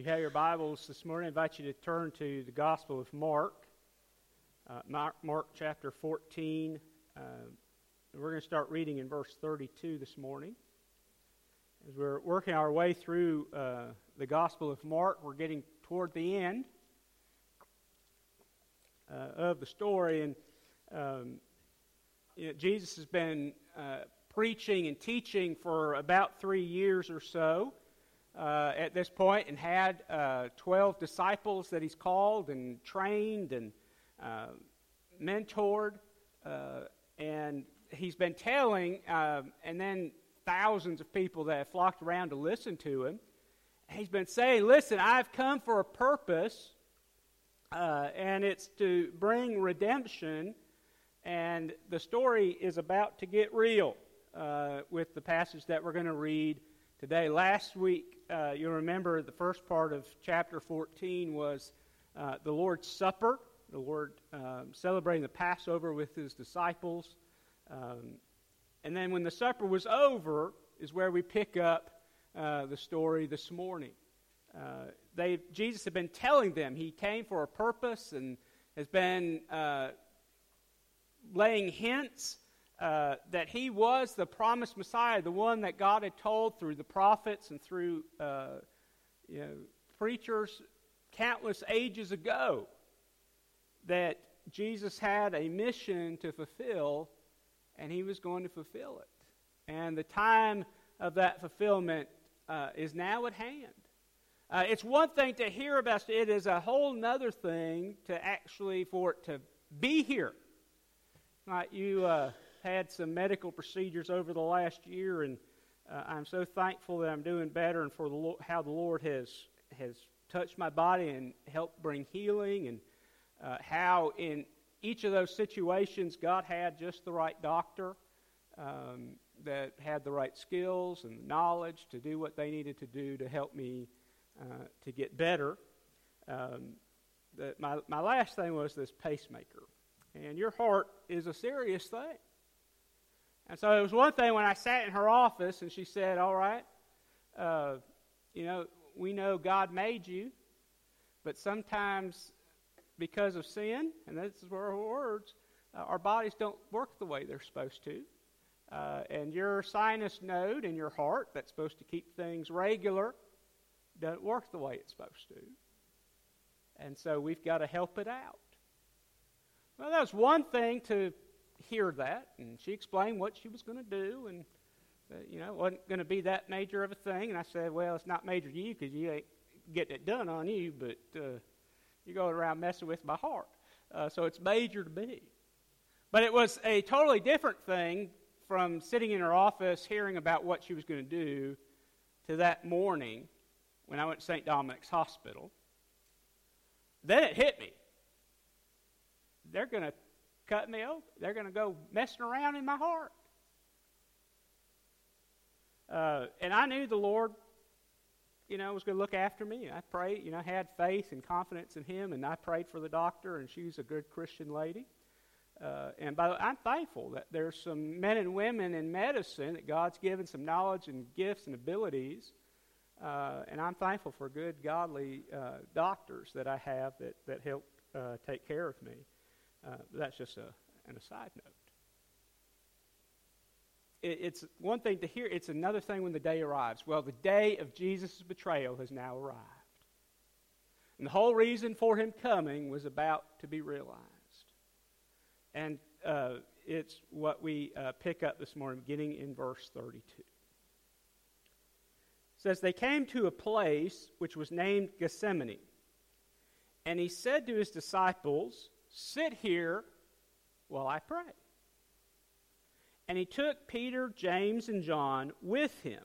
you have your Bibles this morning, I invite you to turn to the Gospel of Mark, uh, Mark, Mark, chapter 14. Uh, we're going to start reading in verse 32 this morning. As we're working our way through uh, the Gospel of Mark, we're getting toward the end uh, of the story, and um, you know, Jesus has been uh, preaching and teaching for about three years or so uh, at this point and had uh, 12 disciples that he's called and trained and uh, mentored. Uh, and he's been telling, uh, and then thousands of people that have flocked around to listen to him. He's been saying, Listen, I've come for a purpose, uh, and it's to bring redemption. And the story is about to get real with the passage that we're going to read today. Last week, uh, you'll remember the first part of chapter 14 was uh, the Lord's Supper, the Lord um, celebrating the Passover with his disciples. Um, and then when the supper was over, is where we pick up uh, the story this morning. Uh, they, Jesus had been telling them he came for a purpose and has been uh, laying hints uh, that he was the promised Messiah, the one that God had told through the prophets and through uh, you know, preachers countless ages ago that Jesus had a mission to fulfill, and he was going to fulfill it. And the time of that fulfillment uh, is now at hand. Uh, it's one thing to hear about it; it is a whole other thing to actually for it to be here. Like you, uh, had some medical procedures over the last year, and uh, I'm so thankful that I'm doing better and for the, how the Lord has, has touched my body and helped bring healing, and uh, how in each of those situations God had just the right doctor um, that had the right skills and knowledge to do what they needed to do to help me uh, to get better. Um, the, my, my last thing was this pacemaker. And your heart is a serious thing. And so it was one thing when I sat in her office and she said, All right, uh, you know, we know God made you, but sometimes because of sin, and this is where her words, uh, our bodies don't work the way they're supposed to. Uh, and your sinus node in your heart, that's supposed to keep things regular, doesn't work the way it's supposed to. And so we've got to help it out. Well, that was one thing to hear that, and she explained what she was going to do, and uh, you know, it wasn't going to be that major of a thing. And I said, well, it's not major to you because you ain't getting it done on you, but uh, you're going around messing with my heart. Uh, so it's major to me. But it was a totally different thing from sitting in her office hearing about what she was going to do to that morning when I went to St. Dominic's Hospital. Then it hit me. They're going to cut me open. They're going to go messing around in my heart. Uh, and I knew the Lord, you know, was going to look after me. I prayed, you know, had faith and confidence in Him, and I prayed for the doctor, and she's a good Christian lady. Uh, and by the way, I'm thankful that there's some men and women in medicine that God's given some knowledge and gifts and abilities. Uh, and I'm thankful for good, godly uh, doctors that I have that, that help uh, take care of me. Uh, that's just a, an aside note. It, it's one thing to hear, it's another thing when the day arrives. Well, the day of Jesus' betrayal has now arrived. And the whole reason for him coming was about to be realized. And uh, it's what we uh, pick up this morning, beginning in verse 32. It says, They came to a place which was named Gethsemane. And he said to his disciples, Sit here while I pray. And he took Peter, James, and John with him.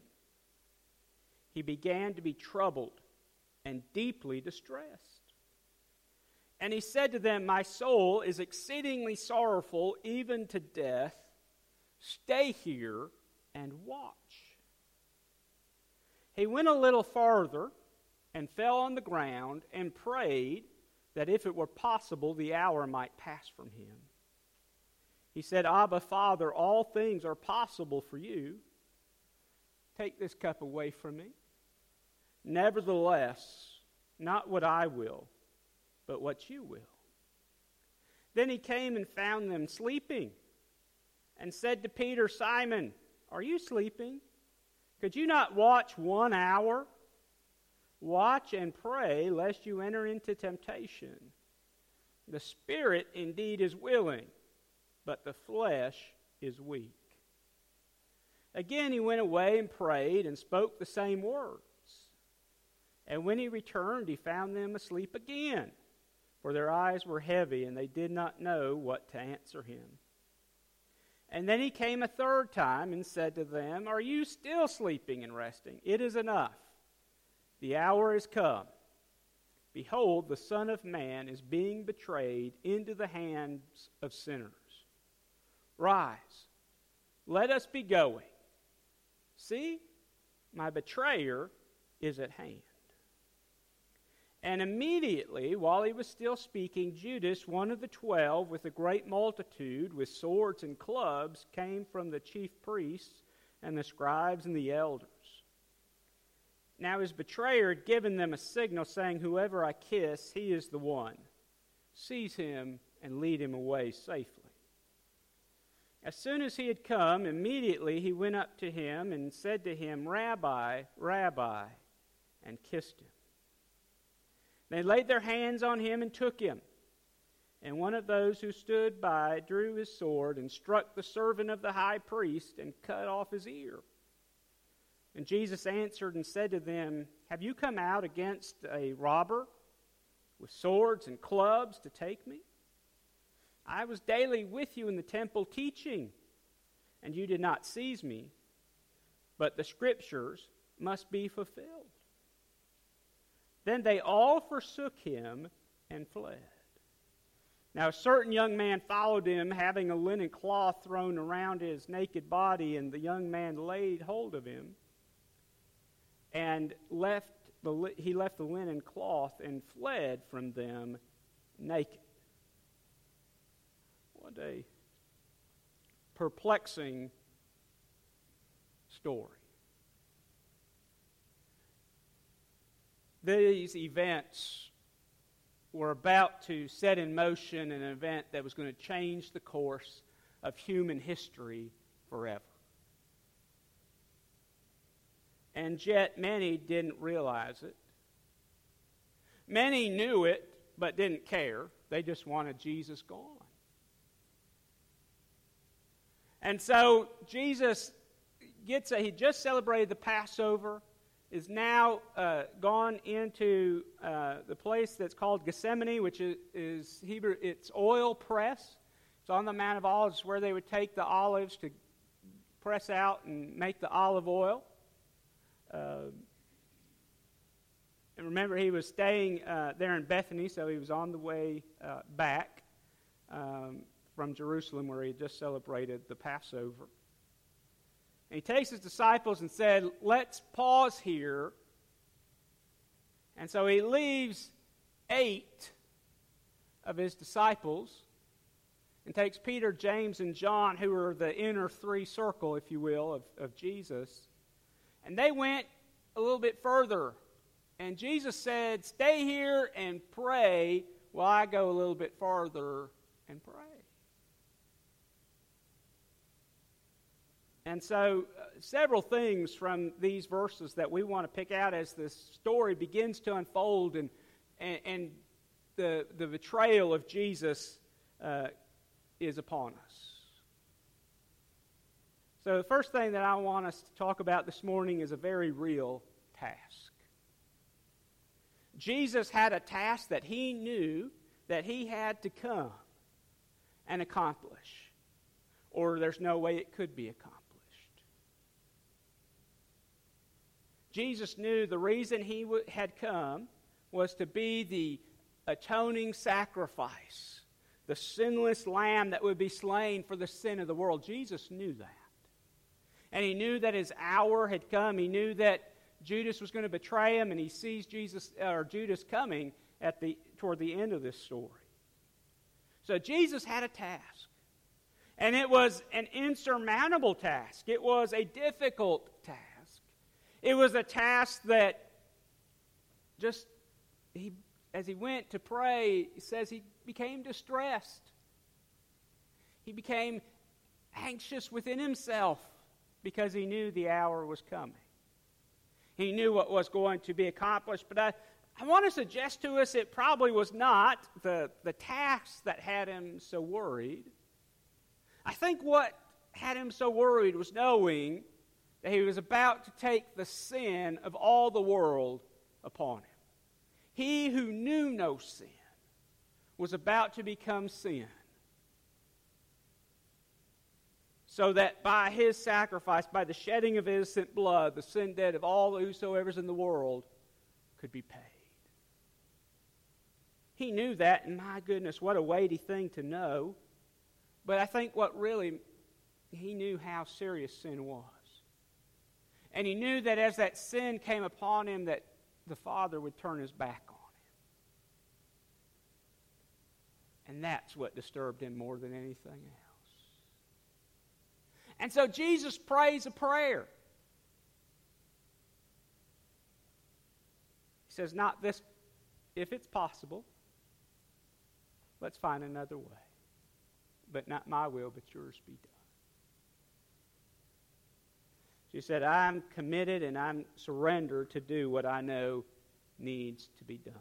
He began to be troubled and deeply distressed. And he said to them, My soul is exceedingly sorrowful, even to death. Stay here and watch. He went a little farther and fell on the ground and prayed that if it were possible, the hour might pass from him. He said, Abba, Father, all things are possible for you. Take this cup away from me. Nevertheless, not what I will, but what you will. Then he came and found them sleeping and said to Peter, Simon, are you sleeping? Could you not watch one hour? Watch and pray, lest you enter into temptation. The spirit indeed is willing, but the flesh is weak. Again he went away and prayed and spoke the same words. And when he returned, he found them asleep again, for their eyes were heavy, and they did not know what to answer him. And then he came a third time and said to them, Are you still sleeping and resting? It is enough. The hour is come. Behold, the Son of Man is being betrayed into the hands of sinners. Rise, let us be going. See, my betrayer is at hand. And immediately, while he was still speaking, Judas, one of the twelve, with a great multitude, with swords and clubs, came from the chief priests and the scribes and the elders. Now his betrayer had given them a signal, saying, Whoever I kiss, he is the one. Seize him and lead him away safely. As soon as he had come, immediately he went up to him and said to him, Rabbi, Rabbi, and kissed him. They laid their hands on him and took him. And one of those who stood by drew his sword and struck the servant of the high priest and cut off his ear. And Jesus answered and said to them, Have you come out against a robber with swords and clubs to take me? I was daily with you in the temple teaching, and you did not seize me, but the scriptures must be fulfilled. Then they all forsook him and fled. Now, a certain young man followed him, having a linen cloth thrown around his naked body, and the young man laid hold of him and left the, he left the linen cloth and fled from them naked. What a perplexing story. these events were about to set in motion an event that was going to change the course of human history forever. And yet, many didn't realize it. Many knew it, but didn't care. They just wanted Jesus gone. And so, Jesus gets a, he just celebrated the Passover is now uh, gone into uh, the place that's called Gethsemane, which is, is, Hebrew, it's oil press. It's on the Mount of Olives where they would take the olives to press out and make the olive oil. Uh, and remember, he was staying uh, there in Bethany, so he was on the way uh, back um, from Jerusalem where he had just celebrated the Passover. And he takes his disciples and said, Let's pause here. And so he leaves eight of his disciples and takes Peter, James, and John, who are the inner three circle, if you will, of, of Jesus. And they went a little bit further. And Jesus said, Stay here and pray while I go a little bit farther and pray. And so, uh, several things from these verses that we want to pick out as this story begins to unfold and, and, and the, the betrayal of Jesus uh, is upon us. So, the first thing that I want us to talk about this morning is a very real task. Jesus had a task that he knew that he had to come and accomplish, or there's no way it could be accomplished. Jesus knew the reason he w- had come was to be the atoning sacrifice, the sinless lamb that would be slain for the sin of the world. Jesus knew that. And he knew that his hour had come. He knew that Judas was going to betray him, and he sees Jesus or Judas coming at the toward the end of this story. So Jesus had a task. And it was an insurmountable task. It was a difficult task. It was a task that just he as he went to pray, he says he became distressed. He became anxious within himself because he knew the hour was coming. He knew what was going to be accomplished. But I, I want to suggest to us it probably was not the, the task that had him so worried. I think what had him so worried was knowing that he was about to take the sin of all the world upon him. He who knew no sin was about to become sin. So that by his sacrifice, by the shedding of innocent blood, the sin debt of all whosoever's in the world could be paid. He knew that, and my goodness, what a weighty thing to know. But I think what really, he knew how serious sin was. And he knew that as that sin came upon him, that the Father would turn his back on him. And that's what disturbed him more than anything else. And so Jesus prays a prayer. He says, Not this, if it's possible, let's find another way. But not my will, but yours be done. She said, I'm committed and I'm surrendered to do what I know needs to be done.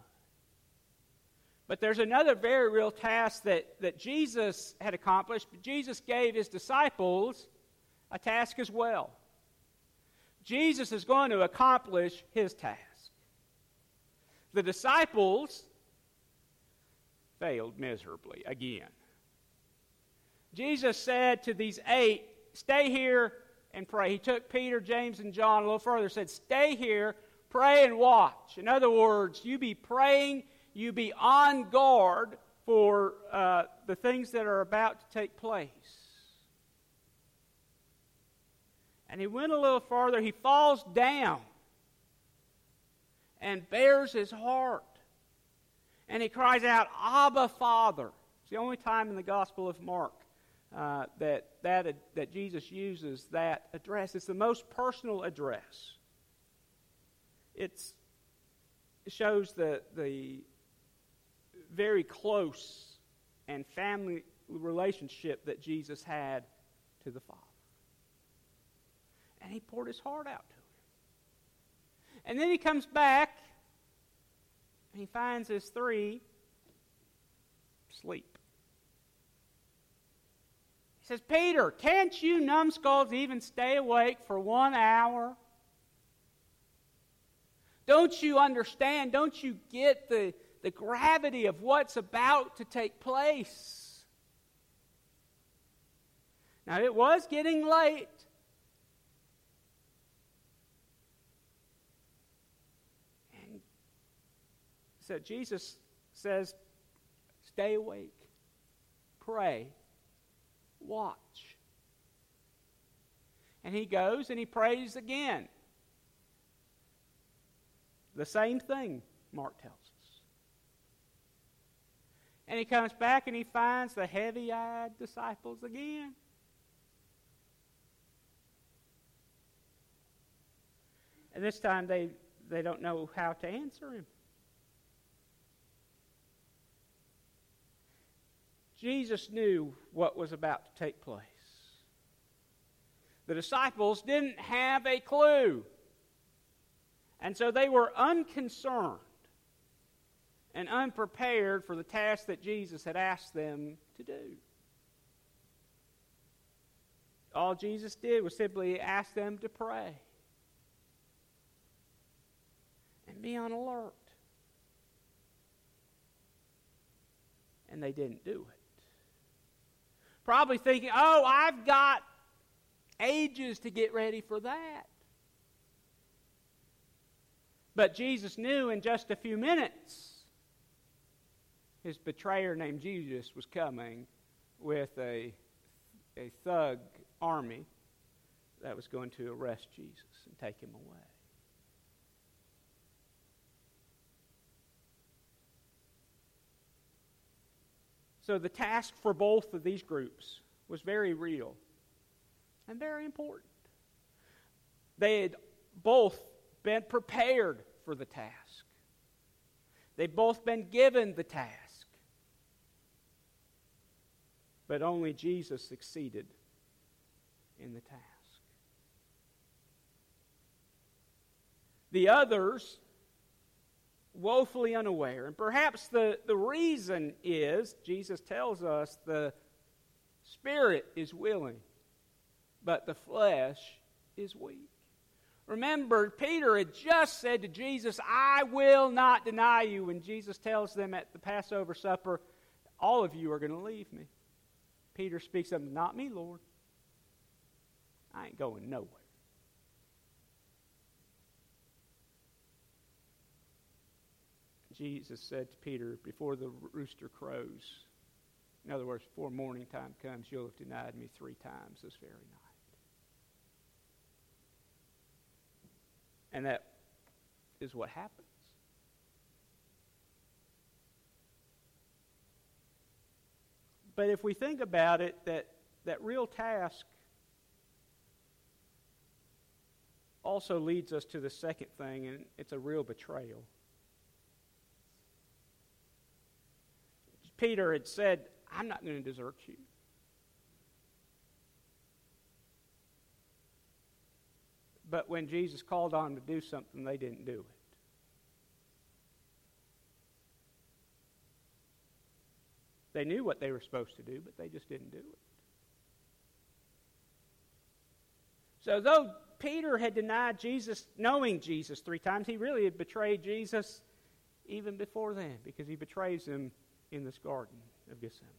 But there's another very real task that, that Jesus had accomplished. Jesus gave his disciples a task as well. Jesus is going to accomplish his task. The disciples failed miserably again. Jesus said to these eight, Stay here and pray. He took Peter, James, and John a little further, said, Stay here, pray and watch. In other words, you be praying, you be on guard for uh, the things that are about to take place. And he went a little farther. He falls down and bares his heart. And he cries out, Abba, Father. It's the only time in the Gospel of Mark uh, that, that, that Jesus uses that address. It's the most personal address. It's, it shows the, the very close and family relationship that Jesus had to the Father. And he poured his heart out to him. And then he comes back and he finds his three sleep. He says, Peter, can't you numbskulls even stay awake for one hour? Don't you understand? Don't you get the, the gravity of what's about to take place? Now, it was getting late. And so Jesus says, Stay awake, pray watch. And he goes and he prays again. The same thing, Mark tells us. And he comes back and he finds the heavy eyed disciples again. And this time they, they don't know how to answer him. Jesus knew what was about to take place. The disciples didn't have a clue. And so they were unconcerned and unprepared for the task that Jesus had asked them to do. All Jesus did was simply ask them to pray and be on alert. And they didn't do it. Probably thinking, oh, I've got ages to get ready for that. But Jesus knew in just a few minutes his betrayer named Judas was coming with a, a thug army that was going to arrest Jesus and take him away. So the task for both of these groups was very real and very important. They had both been prepared for the task, they'd both been given the task. But only Jesus succeeded in the task. The others, woefully unaware. And perhaps the, the reason is, Jesus tells us, the spirit is willing, but the flesh is weak. Remember, Peter had just said to Jesus, I will not deny you. When Jesus tells them at the Passover supper, all of you are going to leave me. Peter speaks up, Not me, Lord. I ain't going nowhere. Jesus said to Peter, Before the rooster crows, in other words, before morning time comes, you'll have denied me three times this very night. And that is what happens. But if we think about it, that, that real task also leads us to the second thing, and it's a real betrayal. Peter had said, I'm not going to desert you. But when Jesus called on them to do something, they didn't do it. They knew what they were supposed to do, but they just didn't do it. So, though Peter had denied Jesus, knowing Jesus three times, he really had betrayed Jesus even before then because he betrays him in this Garden of Gethsemane.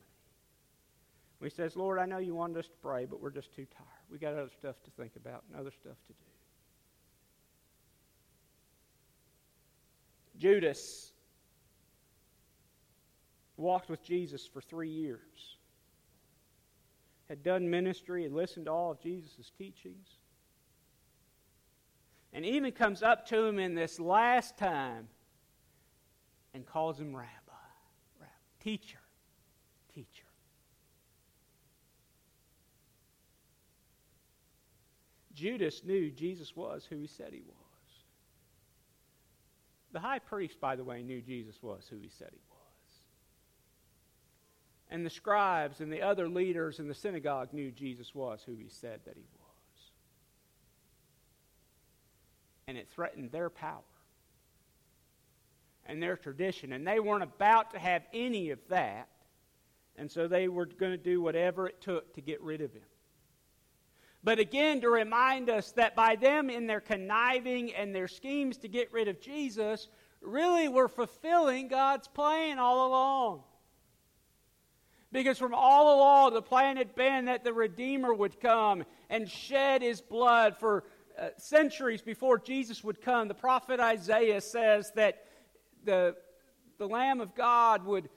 When he says, Lord, I know you wanted us to pray, but we're just too tired. we got other stuff to think about and other stuff to do. Judas walked with Jesus for three years, had done ministry, had listened to all of Jesus' teachings, and even comes up to him in this last time and calls him rabbi teacher, teacher. Judas knew Jesus was who he said he was. The high priest, by the way, knew Jesus was who he said he was and the scribes and the other leaders in the synagogue knew Jesus was who he said that he was. And it threatened their power and their tradition. And they weren't about to have any of that. And so they were going to do whatever it took to get rid of him. But again, to remind us that by them in their conniving and their schemes to get rid of Jesus, really were fulfilling God's plan all along. Because from all along, the plan had been that the Redeemer would come and shed his blood for uh, centuries before Jesus would come. The prophet Isaiah says that the, the Lamb of God would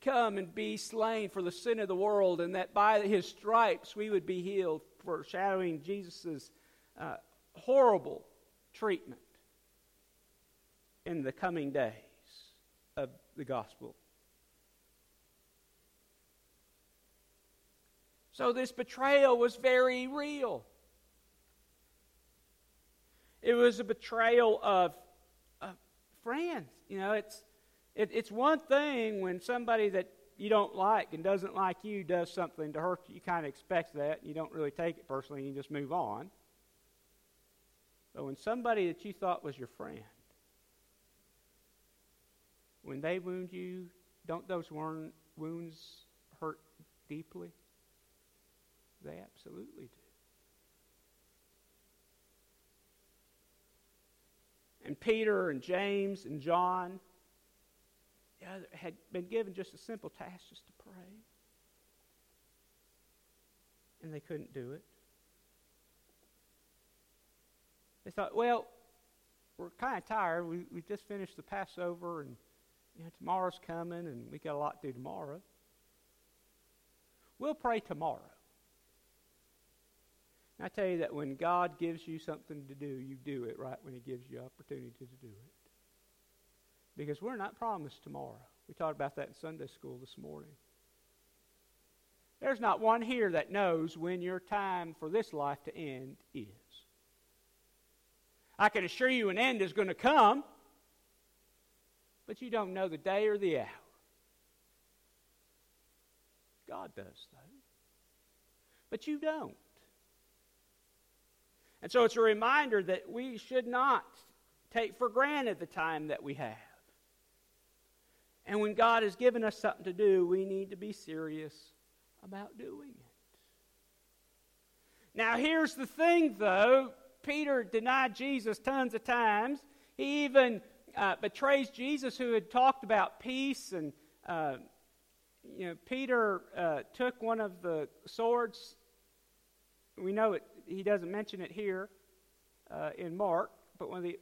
come and be slain for the sin of the world, and that by his stripes we would be healed, foreshadowing Jesus' uh, horrible treatment in the coming days of the gospel So this betrayal was very real. It was a betrayal of, of friends. You know, it's, it, it's one thing when somebody that you don't like and doesn't like you does something to hurt you. You kind of expect that. You don't really take it personally. You just move on. But when somebody that you thought was your friend, when they wound you, don't those wounds hurt deeply? They absolutely do. And Peter and James and John had been given just a simple task just to pray. And they couldn't do it. They thought, well, we're kind of tired. We, we just finished the Passover, and you know, tomorrow's coming, and we got a lot to do tomorrow. We'll pray tomorrow. I tell you that when God gives you something to do, you do it right when He gives you opportunity to do it. Because we're not promised tomorrow. We talked about that in Sunday school this morning. There's not one here that knows when your time for this life to end is. I can assure you an end is going to come, but you don't know the day or the hour. God does, though. But you don't. And so it's a reminder that we should not take for granted the time that we have. And when God has given us something to do, we need to be serious about doing it. Now, here's the thing, though. Peter denied Jesus tons of times. He even uh, betrays Jesus, who had talked about peace. And, uh, you know, Peter uh, took one of the swords. We know it, he doesn't mention it here uh, in Mark, but one of the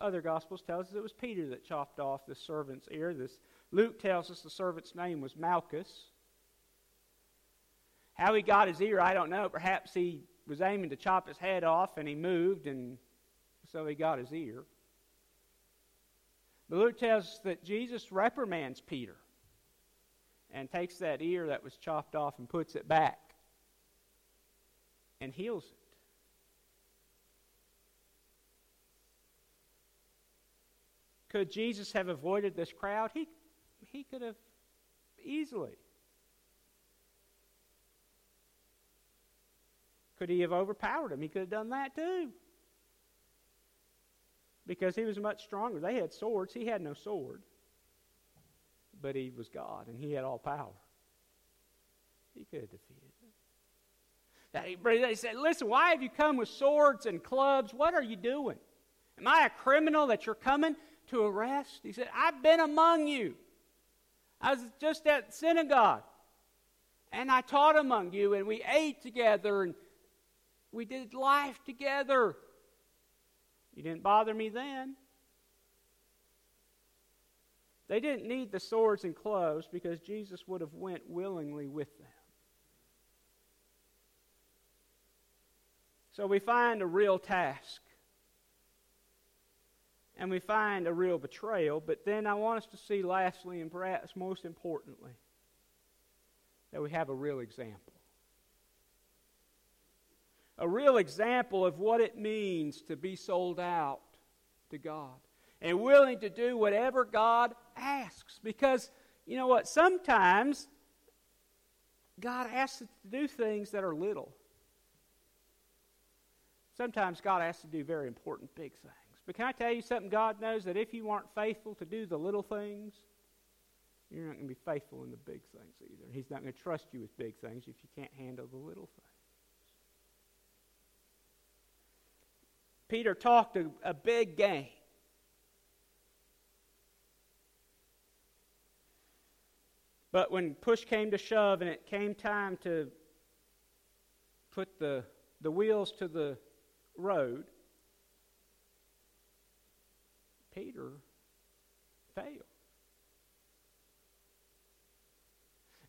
other Gospels tells us it was Peter that chopped off the servant's ear. This Luke tells us the servant's name was Malchus. How he got his ear, I don't know. Perhaps he was aiming to chop his head off and he moved, and so he got his ear. But Luke tells us that Jesus reprimands Peter and takes that ear that was chopped off and puts it back and heals it. Could Jesus have avoided this crowd? He, he could have easily. Could he have overpowered him? He could have done that too. Because he was much stronger. They had swords, he had no sword. But he was God and he had all power. He could have defeated them. They said, Listen, why have you come with swords and clubs? What are you doing? Am I a criminal that you're coming to arrest? He said, I've been among you. I was just at synagogue. And I taught among you, and we ate together, and we did life together. You didn't bother me then. They didn't need the swords and clubs because Jesus would have went willingly with them. So we find a real task. And we find a real betrayal. But then I want us to see, lastly, and perhaps most importantly, that we have a real example a real example of what it means to be sold out to God and willing to do whatever God asks. Because, you know what, sometimes God asks us to do things that are little. Sometimes God asks us to do very important big things. But can I tell you something? God knows that if you aren't faithful to do the little things, you're not going to be faithful in the big things either. He's not going to trust you with big things if you can't handle the little things. Peter talked a, a big game. But when push came to shove and it came time to put the, the wheels to the road, Peter failed.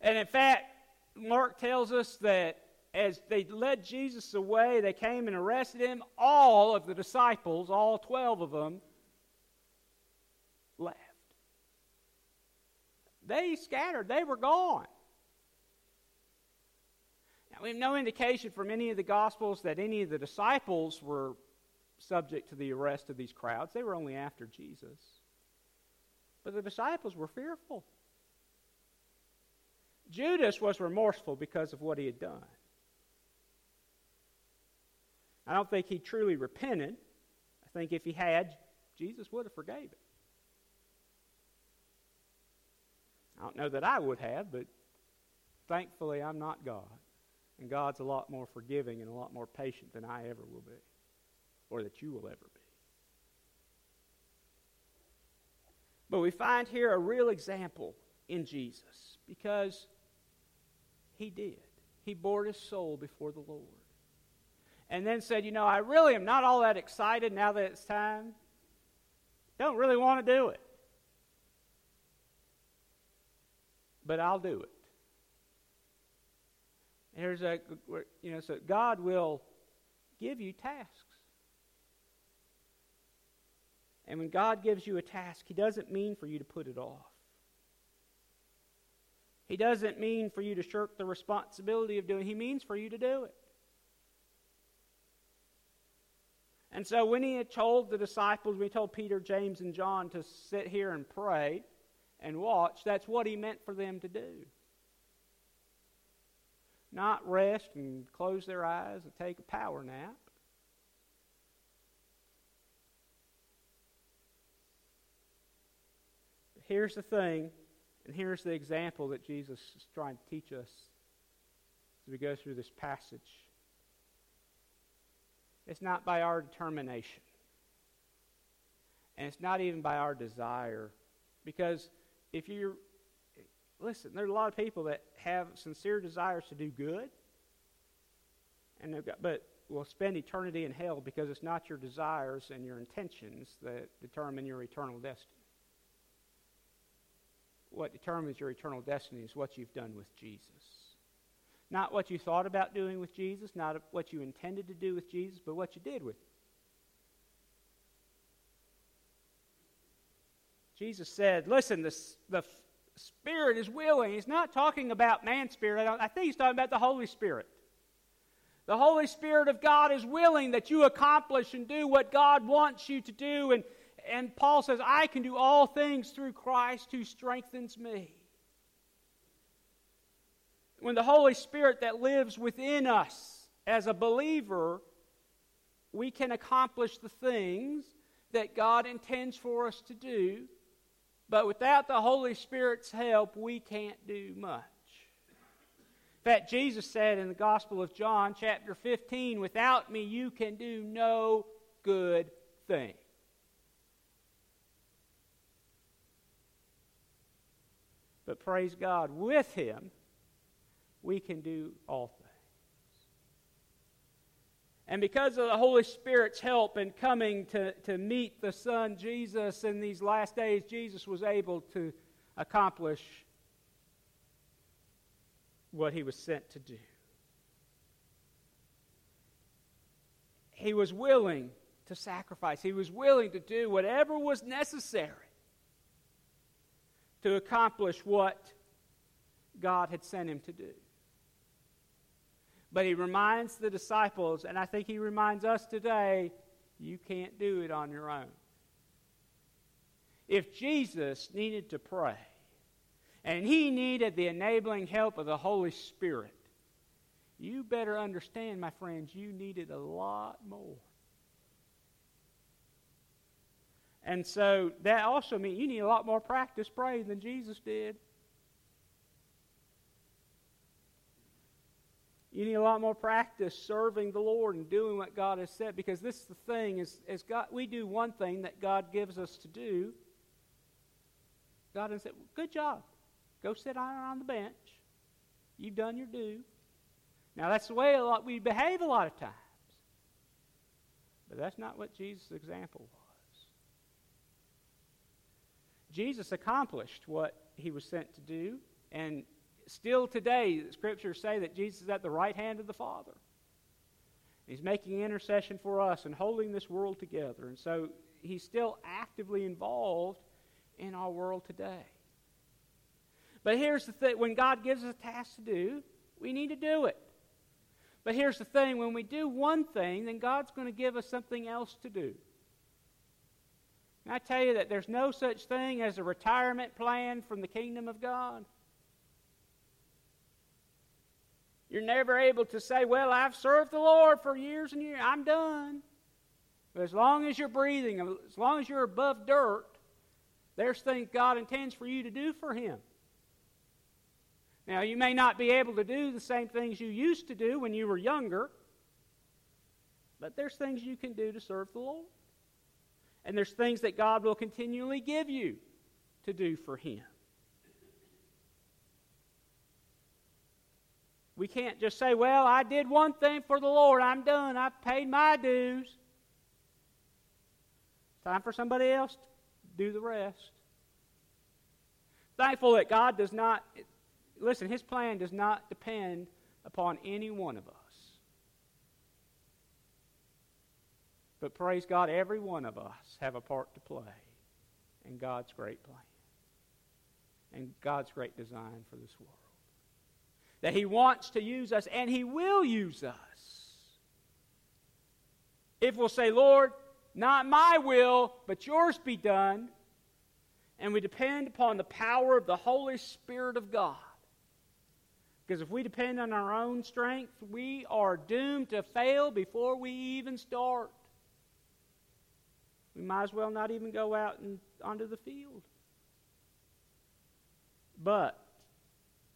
And in fact, Mark tells us that as they led Jesus away, they came and arrested him. All of the disciples, all 12 of them, left. They scattered, they were gone. Now, we have no indication from any of the Gospels that any of the disciples were subject to the arrest of these crowds. They were only after Jesus. But the disciples were fearful. Judas was remorseful because of what he had done. I don't think he truly repented. I think if he had, Jesus would have forgave it. I don't know that I would have, but thankfully I'm not God. And God's a lot more forgiving and a lot more patient than I ever will be, or that you will ever be. But we find here a real example in Jesus because he did. He bore his soul before the Lord and then said, You know, I really am not all that excited now that it's time. Don't really want to do it. But I'll do it. There's a, you know, so God will give you tasks. And when God gives you a task, He doesn't mean for you to put it off. He doesn't mean for you to shirk the responsibility of doing it, He means for you to do it. And so when he had told the disciples, when he told Peter, James, and John to sit here and pray and watch, that's what he meant for them to do. Not rest and close their eyes and take a power nap. Here's the thing, and here's the example that Jesus is trying to teach us as we go through this passage. It's not by our determination. And it's not even by our desire. Because if you're, listen, are a lot of people that have sincere desires to do good, and they've got, but will spend eternity in hell because it's not your desires and your intentions that determine your eternal destiny. What determines your eternal destiny is what you've done with Jesus. Not what you thought about doing with Jesus, not what you intended to do with Jesus, but what you did with him. Jesus said, Listen, the, the Spirit is willing. He's not talking about man's spirit. I, I think he's talking about the Holy Spirit. The Holy Spirit of God is willing that you accomplish and do what God wants you to do. And, and Paul says, I can do all things through Christ who strengthens me when the Holy Spirit that lives within us as a believer, we can accomplish the things that God intends for us to do. But without the Holy Spirit's help, we can't do much. In fact, Jesus said in the Gospel of John, chapter 15, without me you can do no good thing. But praise God, with Him, we can do all things. And because of the Holy Spirit's help in coming to, to meet the Son Jesus in these last days, Jesus was able to accomplish what he was sent to do. He was willing to sacrifice, he was willing to do whatever was necessary to accomplish what God had sent him to do. But he reminds the disciples, and I think he reminds us today, you can't do it on your own. If Jesus needed to pray, and he needed the enabling help of the Holy Spirit, you better understand, my friends, you needed a lot more. And so that also means you need a lot more practice praying than Jesus did. You need a lot more practice serving the Lord and doing what God has said because this is the thing is, is God, we do one thing that God gives us to do. God has said, good job. Go sit on, on the bench. You've done your due. Now that's the way a lot we behave a lot of times. But that's not what Jesus' example was. Jesus accomplished what he was sent to do, and still today, the scriptures say that Jesus is at the right hand of the Father. He's making intercession for us and holding this world together. And so he's still actively involved in our world today. But here's the thing when God gives us a task to do, we need to do it. But here's the thing when we do one thing, then God's going to give us something else to do. I tell you that there's no such thing as a retirement plan from the kingdom of God. You're never able to say, Well, I've served the Lord for years and years. I'm done. But as long as you're breathing, as long as you're above dirt, there's things God intends for you to do for Him. Now, you may not be able to do the same things you used to do when you were younger, but there's things you can do to serve the Lord. And there's things that God will continually give you to do for Him. We can't just say, well, I did one thing for the Lord. I'm done. I've paid my dues. Time for somebody else to do the rest. Thankful that God does not, listen, His plan does not depend upon any one of us. But praise God, every one of us have a part to play in God's great plan. and God's great design for this world. That He wants to use us, and He will use us. If we'll say, Lord, not my will, but yours be done, and we depend upon the power of the Holy Spirit of God. Because if we depend on our own strength, we are doomed to fail before we even start. We might as well not even go out and onto the field. But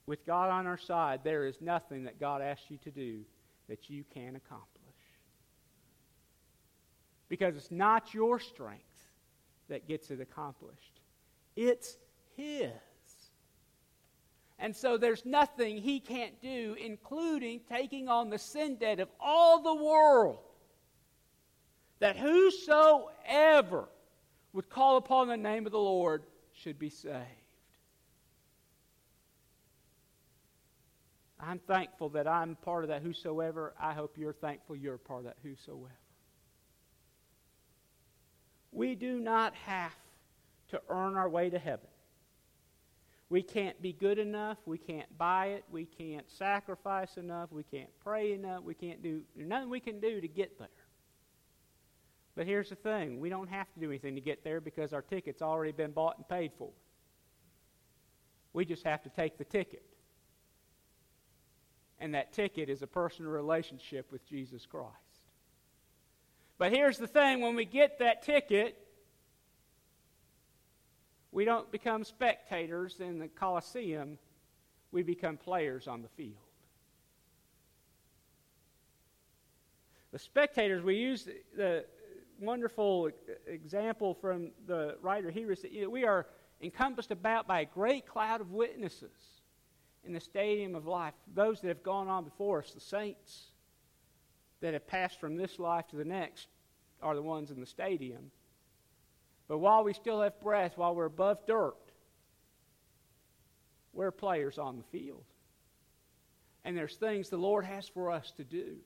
with God on our side, there is nothing that God asks you to do that you can accomplish. Because it's not your strength that gets it accomplished, it's His. And so there's nothing He can't do, including taking on the sin debt of all the world. That whosoever would call upon the name of the Lord should be saved. I'm thankful that I'm part of that whosoever. I hope you're thankful you're part of that whosoever. We do not have to earn our way to heaven. We can't be good enough. We can't buy it. We can't sacrifice enough. We can't pray enough. We can't do nothing we can do to get there. But here's the thing we don't have to do anything to get there because our ticket's already been bought and paid for. We just have to take the ticket. And that ticket is a personal relationship with Jesus Christ. But here's the thing when we get that ticket, we don't become spectators in the Coliseum, we become players on the field. The spectators, we use the wonderful example from the writer Hebrews that we are encompassed about by a great cloud of witnesses in the stadium of life, those that have gone on before us, the saints that have passed from this life to the next are the ones in the stadium. But while we still have breath, while we're above dirt, we're players on the field. And there's things the Lord has for us to do.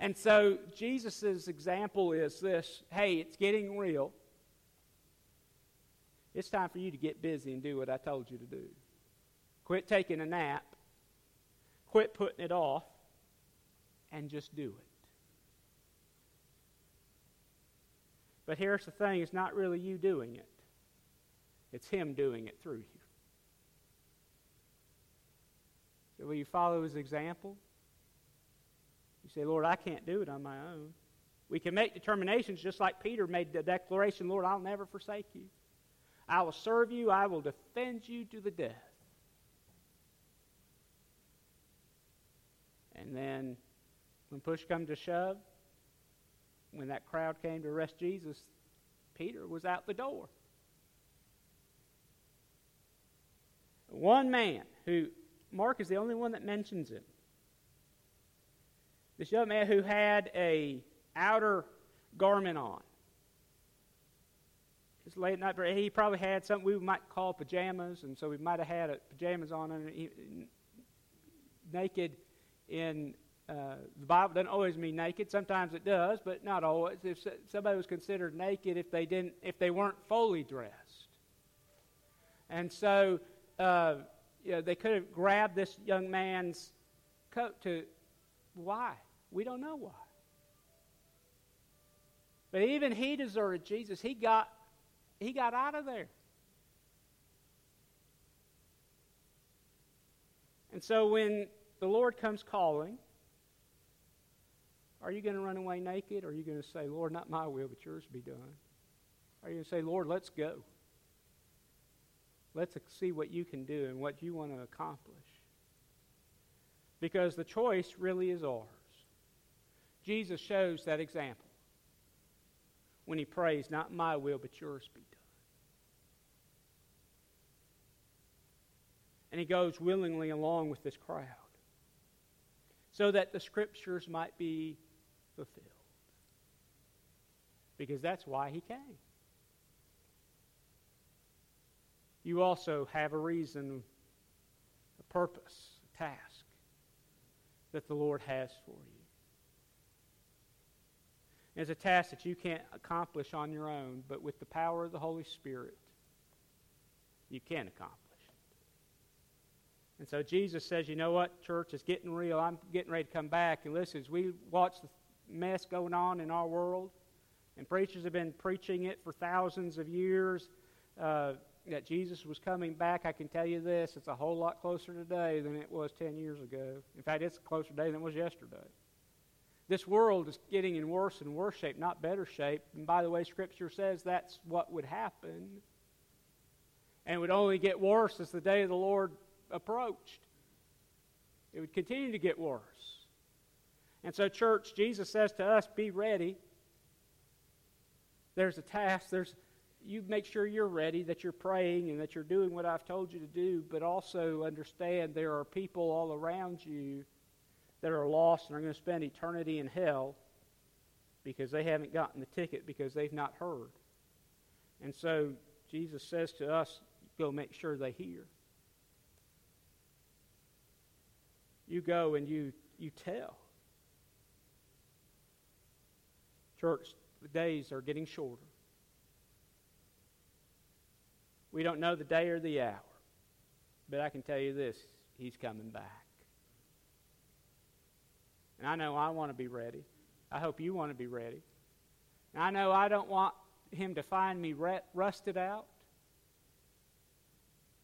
And so Jesus' example is this hey, it's getting real. It's time for you to get busy and do what I told you to do. Quit taking a nap, quit putting it off, and just do it. But here's the thing it's not really you doing it, it's Him doing it through you. So, will you follow His example? You say, Lord, I can't do it on my own. We can make determinations just like Peter made the declaration Lord, I'll never forsake you. I will serve you, I will defend you to the death. And then when push comes to shove, when that crowd came to arrest Jesus, Peter was out the door. One man who, Mark is the only one that mentions him. This young man who had a outer garment on. It's late at night, he probably had something we might call pajamas, and so we might have had pajamas on, he, naked in uh, the Bible doesn't always mean naked. Sometimes it does, but not always. If somebody was considered naked if they didn't, if they weren't fully dressed, and so uh, you know, they could have grabbed this young man's coat to. Why? We don't know why. But even he deserted Jesus. He got he got out of there. And so when the Lord comes calling, are you going to run away naked? Or are you going to say, Lord, not my will, but yours be done? Are you going to say, Lord, let's go? Let's see what you can do and what you want to accomplish. Because the choice really is ours. Jesus shows that example when he prays, Not my will, but yours be done. And he goes willingly along with this crowd so that the scriptures might be fulfilled. Because that's why he came. You also have a reason, a purpose, a task that the Lord has for you. It's a task that you can't accomplish on your own, but with the power of the Holy Spirit, you can accomplish. And so Jesus says, you know what, church, is getting real. I'm getting ready to come back. And listen, as we watch the mess going on in our world, and preachers have been preaching it for thousands of years, uh, that Jesus was coming back, I can tell you this, it's a whole lot closer today than it was 10 years ago. In fact, it's closer today than it was yesterday. This world is getting in worse and worse shape, not better shape. And by the way, Scripture says that's what would happen. And it would only get worse as the day of the Lord approached. It would continue to get worse. And so, church, Jesus says to us, be ready. There's a task, there's you make sure you're ready, that you're praying, and that you're doing what I've told you to do, but also understand there are people all around you that are lost and are going to spend eternity in hell because they haven't gotten the ticket because they've not heard. And so Jesus says to us, go make sure they hear. You go and you, you tell. Church, the days are getting shorter. We don't know the day or the hour, but I can tell you this He's coming back. And I know I want to be ready. I hope you want to be ready. And I know I don't want Him to find me rusted out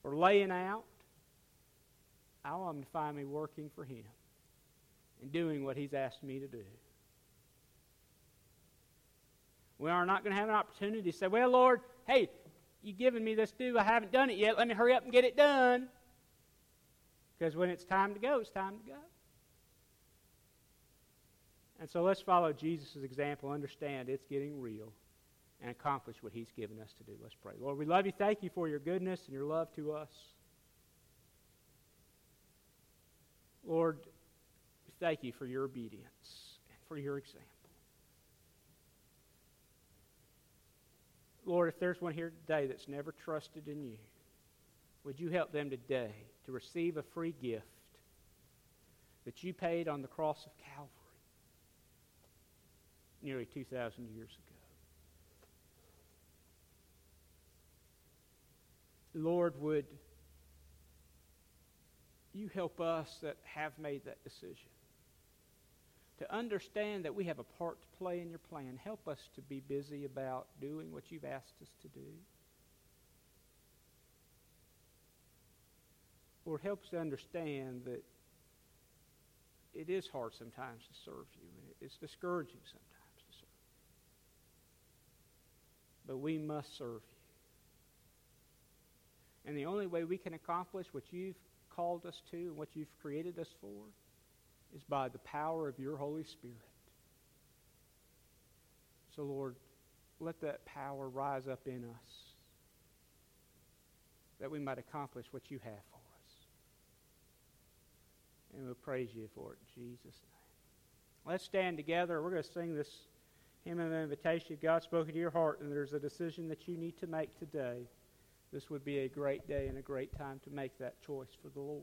or laying out. I want Him to find me working for Him and doing what He's asked me to do. We are not going to have an opportunity to say, Well, Lord, hey, you've given me this due. I haven't done it yet. Let me hurry up and get it done. Because when it's time to go, it's time to go. And so let's follow Jesus' example, understand it's getting real, and accomplish what he's given us to do. Let's pray. Lord, we love you. Thank you for your goodness and your love to us. Lord, thank you for your obedience and for your example. Lord, if there's one here today that's never trusted in you, would you help them today to receive a free gift that you paid on the cross of Calvary nearly 2,000 years ago? Lord, would you help us that have made that decision? to understand that we have a part to play in your plan. Help us to be busy about doing what you've asked us to do. Lord, help us to understand that it is hard sometimes to serve you, and it's discouraging sometimes to serve. But we must serve you. And the only way we can accomplish what you've called us to and what you've created us for is by the power of your Holy Spirit. So, Lord, let that power rise up in us that we might accomplish what you have for us. And we'll praise you for it in Jesus' name. Let's stand together. We're going to sing this hymn of invitation. If God's spoken to your heart and there's a decision that you need to make today, this would be a great day and a great time to make that choice for the Lord.